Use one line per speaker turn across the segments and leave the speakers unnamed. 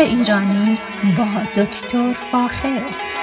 ایرانی با دکتر فاخر.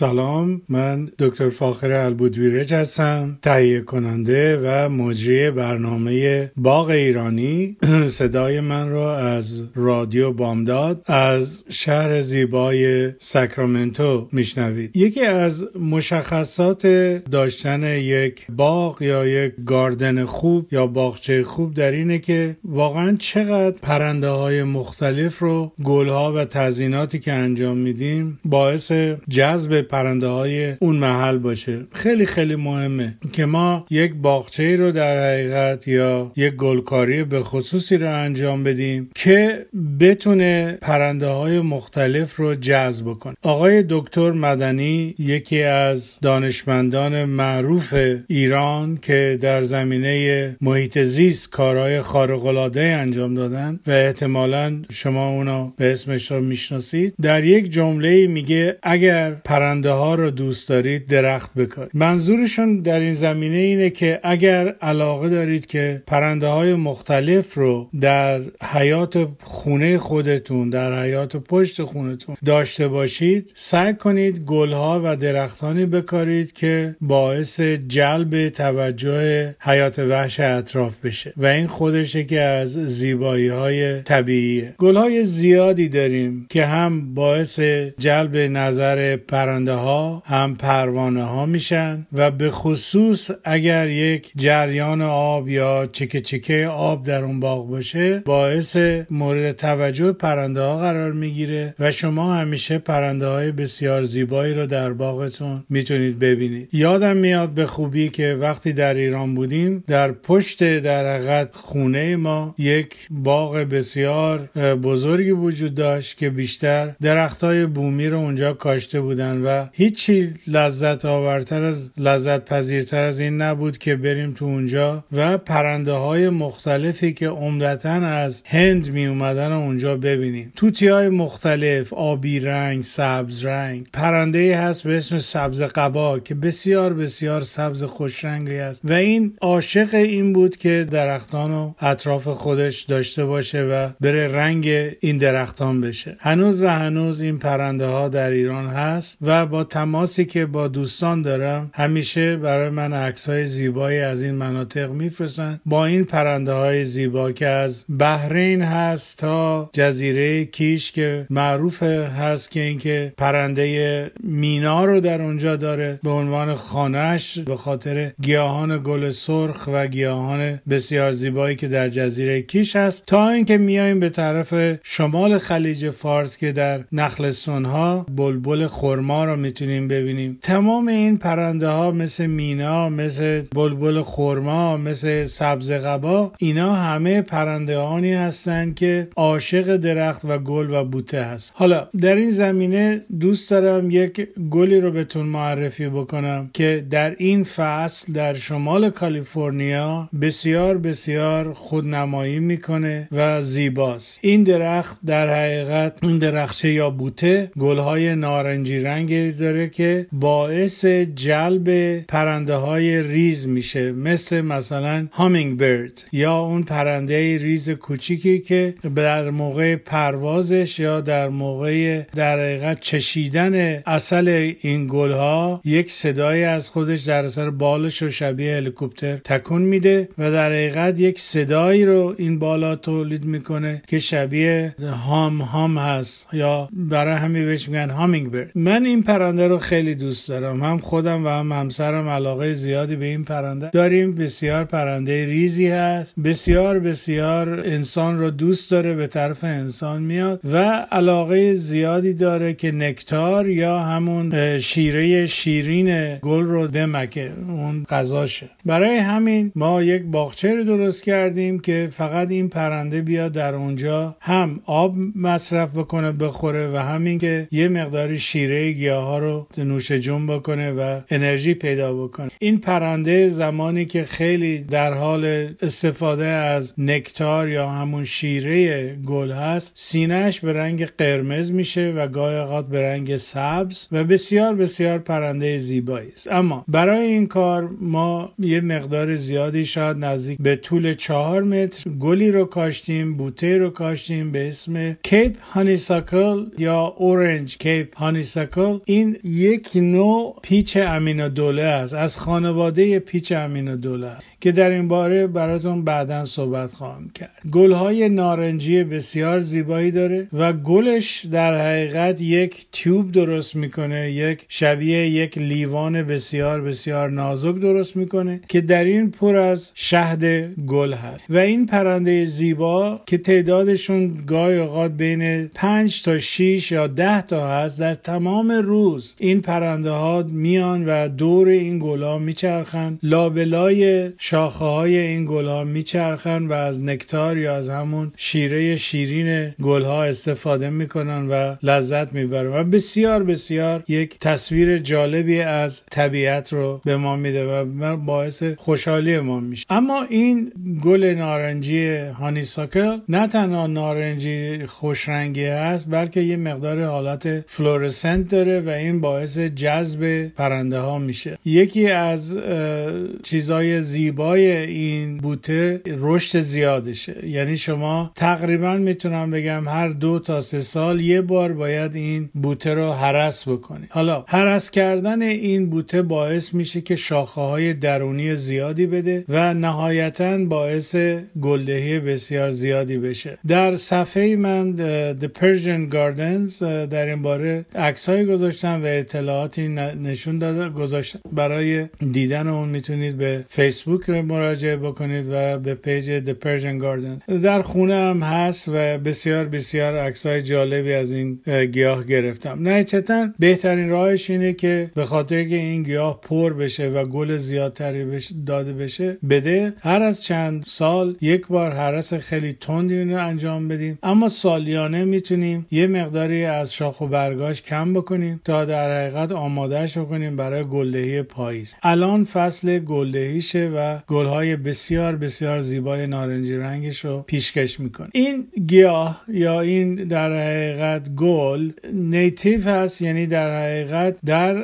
سلام من دکتر فاخر البودویرج هستم تهیه کننده و مجری برنامه باغ ایرانی. صدای من را از رادیو بامداد از شهر زیبای ساکرامنتو میشنوید. یکی از مشخصات داشتن یک باغ یا یک گاردن خوب یا باغچه خوب در اینه که واقعا چقدر پرنده های مختلف رو گلها و تزیناتی که انجام میدیم باعث جذب پرنده های اون محل باشه. خیلی خیلی مهمه که ما یک باغچه رو در حقیقت یا یک گلکاری به خصوصی رو انجام بدیم که بتونه پرنده های مختلف رو جذب کنه آقای دکتر مدنی یکی از دانشمندان معروف ایران که در زمینه محیط زیست کارهای خارق العاده انجام دادن و احتمالا شما اونو به اسمش رو می‌شناسید در یک جمله میگه اگر پرنده پرنده ها رو دوست دارید درخت بکارید. منظورشون در این زمینه اینه که اگر علاقه دارید که پرنده های مختلف رو در حیات خونه خودتون در حیات پشت خونتون داشته باشید سعی کنید گلها و درختانی بکارید که باعث جلب توجه حیات وحش اطراف بشه و این خودشه که از زیبایی های طبیعیه. گلهای زیادی داریم که هم باعث جلب نظر پرنده ها هم پروانه ها میشن و به خصوص اگر یک جریان آب یا چکه چکه آب در اون باغ باشه باعث مورد توجه پرنده ها قرار می‌گیره و شما همیشه پرنده های بسیار زیبایی رو در باغتون می‌تونید ببینید. یادم میاد به خوبی که وقتی در ایران بودیم در پشت در حقیقت خونه ما یک باغ بسیار بزرگی وجود داشت که بیشتر درخت های بومی رو اونجا کاشته بودن و هیچی لذت آورتر از لذت پذیرتر از این نبود که بریم تو اونجا و پرنده های مختلفی که عمدتا از هند می اومدن اونجا ببینیم. توتی های مختلف آبی رنگ سبز رنگ. پرنده هست به اسم سبز قبا که بسیار بسیار سبز خوش رنگی است. و این عاشق این بود که درختان رو اطراف خودش داشته باشه و بره رنگ این درختان بشه. هنوز و هنوز این پرنده ها در ایران هست و با تماسی که با دوستان دارم همیشه برای من عکس های زیبایی از این مناطق میفرستن. با این پرنده های زیبا که از بحرین هست تا جزیره کیش که معروف هست که اینکه پرنده مینا رو در اونجا داره به عنوان خانهش به خاطر گیاهان گل سرخ و گیاهان بسیار زیبایی که در جزیره کیش هست. تا اینکه میایم به طرف شمال خلیج فارس که در نخلستان ها بلبل خرما رو می‌تونیم ببینیم. تمام این پرنده ها مثل مینا مثل بلبل خرما مثل سبز قبا اینا همه پرنده هانی هستند که عاشق درخت و گل و بوته هست. حالا در این زمینه دوست دارم یک گلی رو بهتون معرفی بکنم که در این فصل در شمال کالیفرنیا بسیار بسیار خودنمایی می‌کنه و زیباست. این درخت در حقیقت این درخچه یا بوته گلهای نارنجی رنگ داره که باعث جلب پرنده های ریز میشه مثل مثلا hummingbird یا اون پرنده ریز کوچیکی که در موقع پروازش یا در موقع در حقیقت چشیدن عسل این گل ها یک صدایی از خودش در اثر بالش و شبیه هلیکوپتر تکون میده و در حقیقت یک صدایی رو این بالا تولید می‌کنه که شبیه hum hum هست یا برای همین بهش میگن hummingbird من این پرنده رو خیلی دوست دارم. هم خودم و هم همسرم علاقه زیادی به این پرنده داریم. بسیار پرنده ریزی هست. بسیار بسیار انسان رو دوست داره به طرف انسان میاد و علاقه زیادی داره که نکتار یا همون شیره شیرین گل رو بمکه. اون غذاشه. برای همین ما یک باغچه رو درست کردیم که فقط این پرنده بیاد در اونجا هم آب مصرف بکنه بخوره و همین که یه مقداری شیره گیاه ها رو نوش جون بکنه و انرژی پیدا بکنه. این پرنده زمانی که خیلی در حال استفاده از نکتار یا همون شیره گل هست سینهش به رنگ قرمز میشه و گاهی اوقات به رنگ سبز و بسیار بسیار پرنده زیبایی است. اما برای این کار ما یه مقدار زیادی شاید نزدیک به طول چهار متر گلی رو کاشتیم بوته رو کاشتیم به اسم کیپ هانیساکل یا اورنج کیپ هانیساکل این یک نوع پیچ امینو دوله است از خانواده پیچ امینو دوله که در این باره براتون بعدا صحبت خواهم کرد. گلهای نارنجی بسیار زیبایی داره و گلش در حقیقت یک تیوب درست می‌کنه یک شبیه یک لیوان بسیار بسیار نازک درست می‌کنه که در این پر از شهد گل هست. و این پرنده زیبا که تعدادشون گاهی اوقات بین 5 تا 6 یا 10 تا هست در تمام روز این پرنده ها میان و دور این گل ها میچرخن. لابلای شاخه های این گل ها میچرخن و از نکتار یا از همون شیره شیرین گل ها استفاده می‌کنن و لذت می‌برن و بسیار بسیار یک تصویر جالبی از طبیعت رو به ما میده و باعث خوشحالی ما میشه. اما این گل نارنجی هانی ساکل نه تنها نارنجی خوشرنگی هست بلکه یه مقدار حالت فلورسنت داره و این باعث جذب پرنده ها میشه. یکی از چیزای زیبای این بوته رشد زیادشه. یعنی شما تقریبا می‌تونم بگم هر دو تا سه سال یه بار باید این بوته رو حرس بکنی. حالا حرس کردن این بوته باعث میشه که شاخه های درونی زیادی بده و نهایتا باعث گلدهی بسیار زیادی بشه. در صفحه من The Persian Gardens در این باره عکس های گذاشتم و اطلاعاتی نشون داده گذاشتم. برای دیدن اون می‌تونید به فیسبوک مراجعه بکنید و به page The Persian Garden. در خونه هم هست و بسیار بسیار عکس های جالبی از این گیاه گرفتم. نهایتا بهترین راهش اینه که به خاطر که این گیاه پر بشه و گل زیادتری بشه داده بشه بده. هر از چند سال یک بار هرس خیلی تندی رو انجام بدیم. اما سالیانه می‌تونیم یه مقداری از شاخ و برگاش کم بکنیم. تا در حقیقت آمادهش بکنیم برای گلدهی پاییز. الان فصل گلدهیشه و گلهای بسیار بسیار زیبای نارنجی رنگش رو پیشکش می‌کنه. این گیاه یا این در حقیقت گل نیتیو هست یعنی در حقیقت در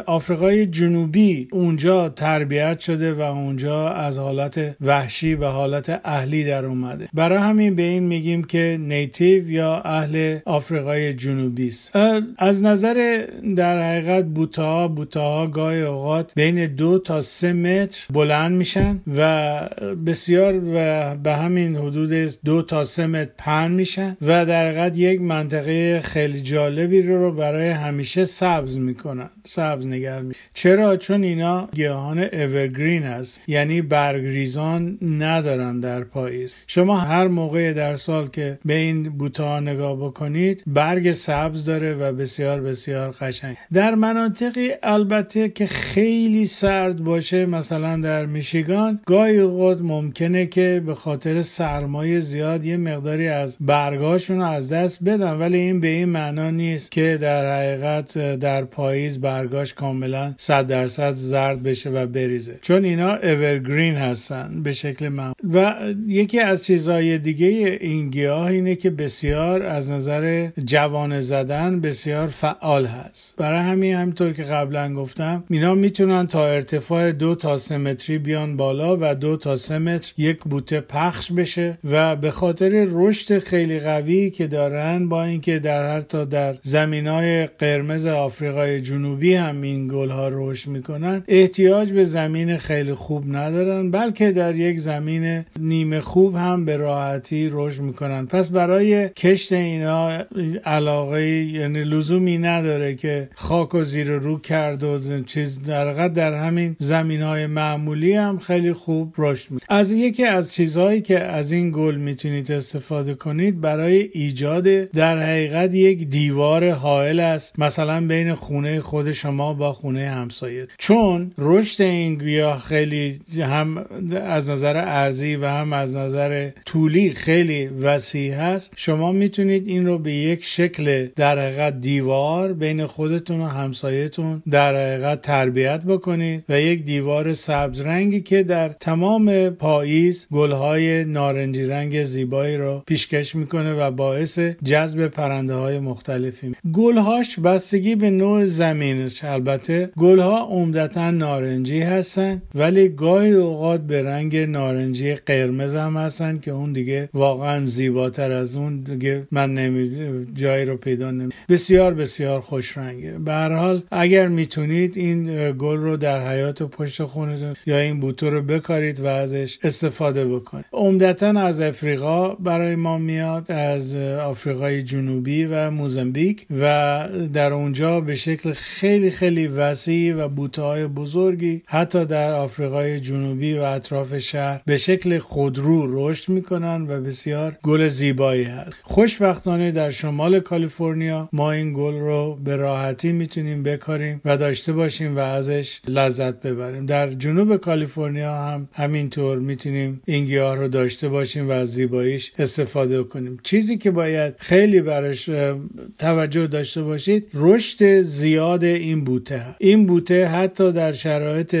آفریقای جنوبی اونجا تربیت شده و اونجا از حالت وحشی به حالت اهلی در اومده. برای همین به این میگیم که نیتیو یا اهل آفریقای جنوبی است. از نظر در حقیقت بوتا بوتا گاهی اوقات بین دو تا سه متر بلند میشن و بسیار و به همین حدود دو تا سه متر پهن میشن و در حقیقت یک منطقه خیلی جالبی رو برای همیشه سبز می‌کنن سبز نگر می چرا؟ چون اینا گیاهان اورگرین هست یعنی برگریزان ندارن در پاییز. شما هر موقع در سال که به این بوتا نگاه بکنید برگ سبز داره و بسیار بسیار قشنگ. در مناطقی البته که خیلی سرد باشه مثلا در میشیگان گاهی اوقات ممکنه که به خاطر سرمایه زیاد یه مقداری از برگاشون رو از دست بدن ولی این به این معنا نیست که در حقیقت در پاییز برگاش کاملا 100 درصد زرد بشه و بریزه. چون اینا اورگرین هستن به شکل معمول. و یکی از چیزهای دیگه این گیاه اینه که بسیار از نظر جوان زدن بسیار فعال هست. برای همین همینطور که قبلا گفتم اینا می‌تونن تا ارتفاع دو تا سه متری بیان بالا و دو تا سه متر یک بوته پخش بشه و به خاطر رشد خیلی قوی که دارن با اینکه در هر تا در زمین های قرمز آفریقای جنوبی هم این گل ها رشد می‌کنن احتیاج به زمین خیلی خوب ندارن بلکه در یک زمین نیمه خوب هم به راحتی رشد می‌کنن. پس برای کشت اینا علاقه یعنی لزومی نداره که خاک و زیر رو کرد و چیز در در همین زمین های معمولی هم خیلی خوب رشد می‌کنه. از یکی از چیزهایی که از این گل می‌تونید استفاده کنید برای ایجاد در حقیقت یک دیوار حائل است مثلا بین خونه خود شما با خونه همسایه. چون رشد این گیاه خیلی هم از نظر ارزی و هم از نظر طولی خیلی وسیع هست شما می‌تونید این رو به یک شکل در حقیقت دیوار بین خودتون و همسایتون در حقیقت تربیت بکنید و یک دیوار سبز رنگی که در تمام پاییز گلهای نارنجی رنگ زیبایی رو پیشکش می‌کنه و باعث جذب پرنده های مختلفی. گلهاش بستگی به نوع زمینش البته گلها عمدتا نارنجی هستن ولی گاهی اوقات به رنگ نارنجی قرمز هم هستن که اون دیگه واقعا زیباتر از اون دیگه من نمی جایی رو پیدا نمی بسیار بسیار خوش رنگه به حال اگر می‌تونید این گل رو در حیات و پشت خونتون یا این بوتو رو بکارید و ازش استفاده بکنید. عمدتا از افریقا برای ما میاد از آفریقای جنوبی و موزمبیک و در اونجا به شکل خیلی خیلی وسیع و بوته های بزرگی حتی در آفریقای جنوبی و اطراف شهر به شکل خودرو رشد می‌کنن و بسیار گل زیبایی هست. خوشبختانه در شمال کالیفرنیا ما این گل رو به راحتی می‌تونیم بکاریم و داشته باشیم و ازش لذت ببریم. در جنوب کالیفرنیا هم همینطور می‌تونیم این گیاه رو داشته باشیم و از زیباییش استفاده کنیم. چیزی که باید خیلی براش توجه داشته باشید رشد زیاد این بوته. این بوته حتی در شرایط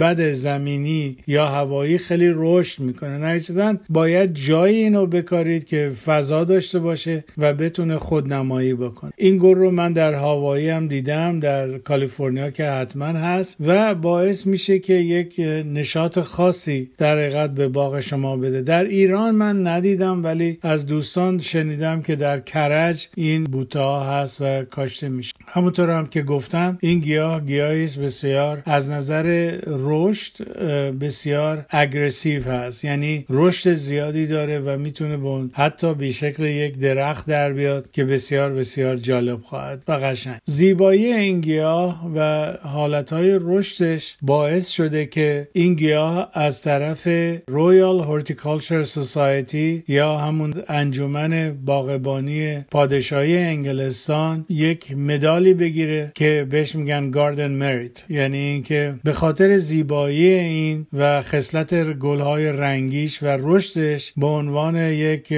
بد زمینی یا هوایی خیلی رشد می‌کنه. نتیجتا باید جای اینو بکارید که فضا داشته باشه و بتونه خودنمایی بکنه. این گل رو من در هوایی هم دیدم در کالیفرنیا که حتما هست و باعث میشه که یک نشاط خاصی در حقیقت به باغ شما بده. در ایران من ندیدم ولی از دوستان شنیدم که در کرج این بوته هست و کاشته میشه. همونطور هم که گفتم این گیاه گیاهی است بسیار از نظر رشد بسیار aggressive هست. یعنی رشد زیادی داره و می‌تونه به حتی به شکل یک درخت در بیاد که بسیار بسیار جالب خواهد. و قشنگ زیبایی این گیاه و حالتهای رشدش باعث شده که این گیاه از طرف Royal Horticultural Society یا همون انجمن باغبانی پادشاهی انگلستان یک مدالی بگیره که بهش میگن Garden Merit یعنی اینکه به خاطر زیبایی این و خصلت گلهای رنگیش و رشدش به عنوان یک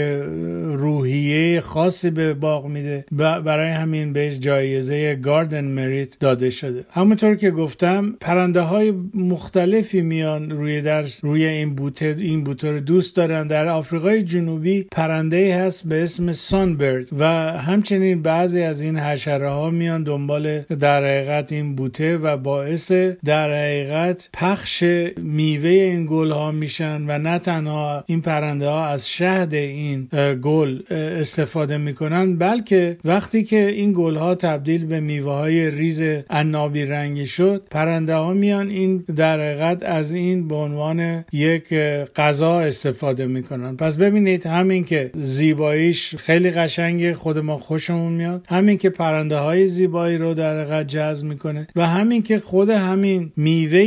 روحیه خاصی به باغ میده. برای همین بهش جایزه گاردن مریت داده شده. همونطور که گفتم پرنده های مختلفی میان روی در روی این بوته این بوته رو دوست دارن. در آفریقای جنوبی پرنده هست به اسم سانبرد و همچنین بعضی از این حشره ها میان دنبال در حقیقت این بوته و باعث در حقیقت پخش میوه این گل ها میشن و نه تنها این پرنده ها از شهد این گل استفاده می‌کنن بلکه وقتی که این گل ها تبدیل به میوه های ریز عنابی رنگی شد. پرنده ها میان این در حقیقت از این به عنوان یک غذا استفاده می‌کنن. پس ببینید همین که زیباییش خیلی قشنگه خود ما خوشمون میاد. همین که پرنده های زیبایی رو در حقیقت جذب می‌کنه و همین که خود همین میوه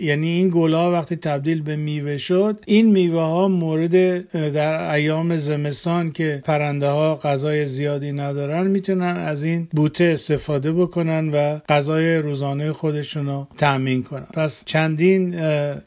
یعنی این گلا وقتی تبدیل به میوه شد این میوه ها مورد در ایام زمستان که پرنده ها غذای زیادی ندارن می‌تونن از این بوته استفاده بکنن و غذای روزانه خودشون رو تامین کنن. پس چندین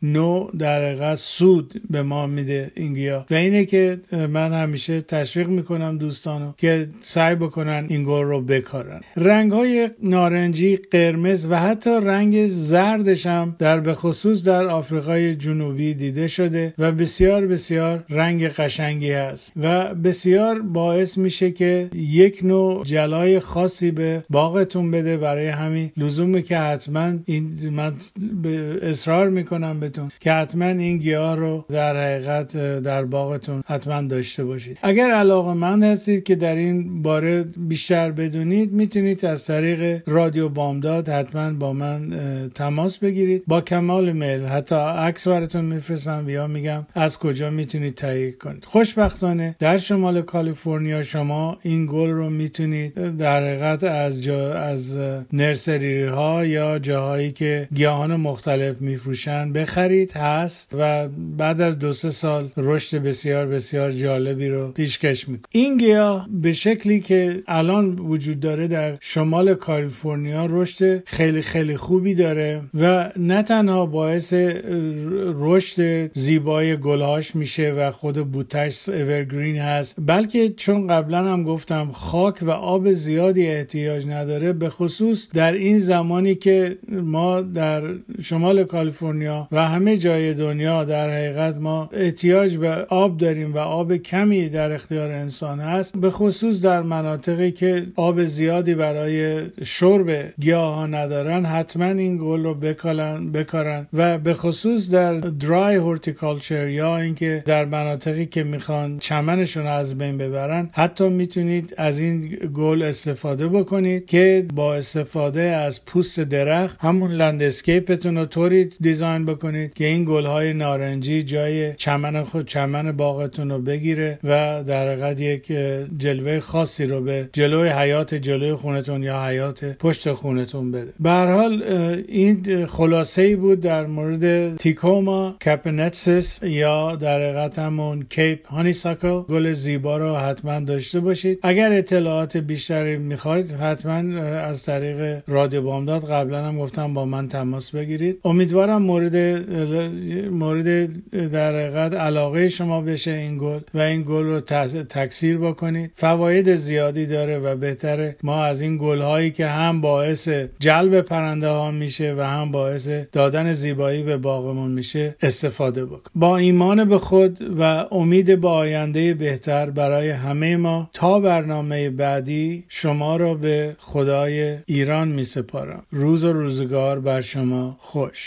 نوع در حقیقت سود به ما میده این گیاه. و اینه که من همیشه تشویق می‌کنم دوستانو که سعی بکنن این گل رو بکارن. رنگ های نارنجی قرمز و حتی رنگ زردش هم در به خصوص در آفریقای جنوبی دیده شده و بسیار بسیار رنگ قشنگی هست. و بسیار باعث میشه که یک نوع جلای خاصی به باغتون بده برای همین. لزومه که حتما این من اصرار می‌کنم بهتون که حتما این گیاه رو در حقیقت در باغتون حتما داشته باشید. اگر علاقه من هستید که در این باره بیشتر بدونید می‌تونید از طریق رادیو بامداد حتما با من تماس بگیرید. با کمال میل. حتی عکس براتون میفرستم یا میگم از کجا می‌تونید تهیه کنید. خوشبختانه در شمال کالیفرنیا شما این گل رو می‌تونید در حقیقت از جا از نرسری ها یا جاهایی که گیاهان مختلف میفروشن بخرید هست و بعد از دو سه سال رشد بسیار بسیار جالبی رو پیشکش می‌کنه. این گیاه به شکلی که الان وجود داره در شمال کالیفرنیا رشد خیلی خیلی خوبی داره و نه تنها باعث رشد زیبای گلهاش میشه و خود بوتش اورگرین هست بلکه چون قبلا هم گفتم خاک و آب زیادی احتیاج نداره به خصوص در این زمانی که ما در شمال کالیفرنیا و همه جای دنیا در حقیقت ما احتیاج به آب داریم و آب کمی در اختیار انسان هست به خصوص در مناطقی که آب زیادی برای شرب گیاه ها ندارن حتما این گل رو بکارن بکارن و به خصوص در درای هورتیکالچر یا اینکه در مناطقی که می‌خوان چمنشون از بین ببرن حتی می‌تونید از این گل استفاده بکنید. که با استفاده از پوست درخت همون landscape تون رو طوری design بکنید که این گل های نارنجی جای چمن خود چمن باغتون رو بگیره و در حقیقت یک جلوه خاصی رو به جلوی حیاط جلوی خونتون یا حیاط پشت خونتون بده. به حال این خلاصه ای بود در مورد Tecoma capensis یا در حقیقت همون Cape honeysuckle. گل زیبا رو حتما داشته باشید. اگر اطلاعات بیشتری می‌خواید حتما از طریق رادیو بامداد قبلا هم گفتم با من تماس بگیرید. امیدوارم مورد مورد در حقیقت علاقه شما بشه این گل و این گل رو تکثیر بکنید. فواید زیادی داره و بهتره ما از این گل هایی که هم باعث جلب پرنده ها میشه و هم باعث دادن زیبایی به باغمون میشه استفاده بکن. با ایمان به خود و امید به آینده بهتر برای همه ما تا برنامه بعدی شما را خدای ایران می سپارم روز و روزگار بر شما خوش.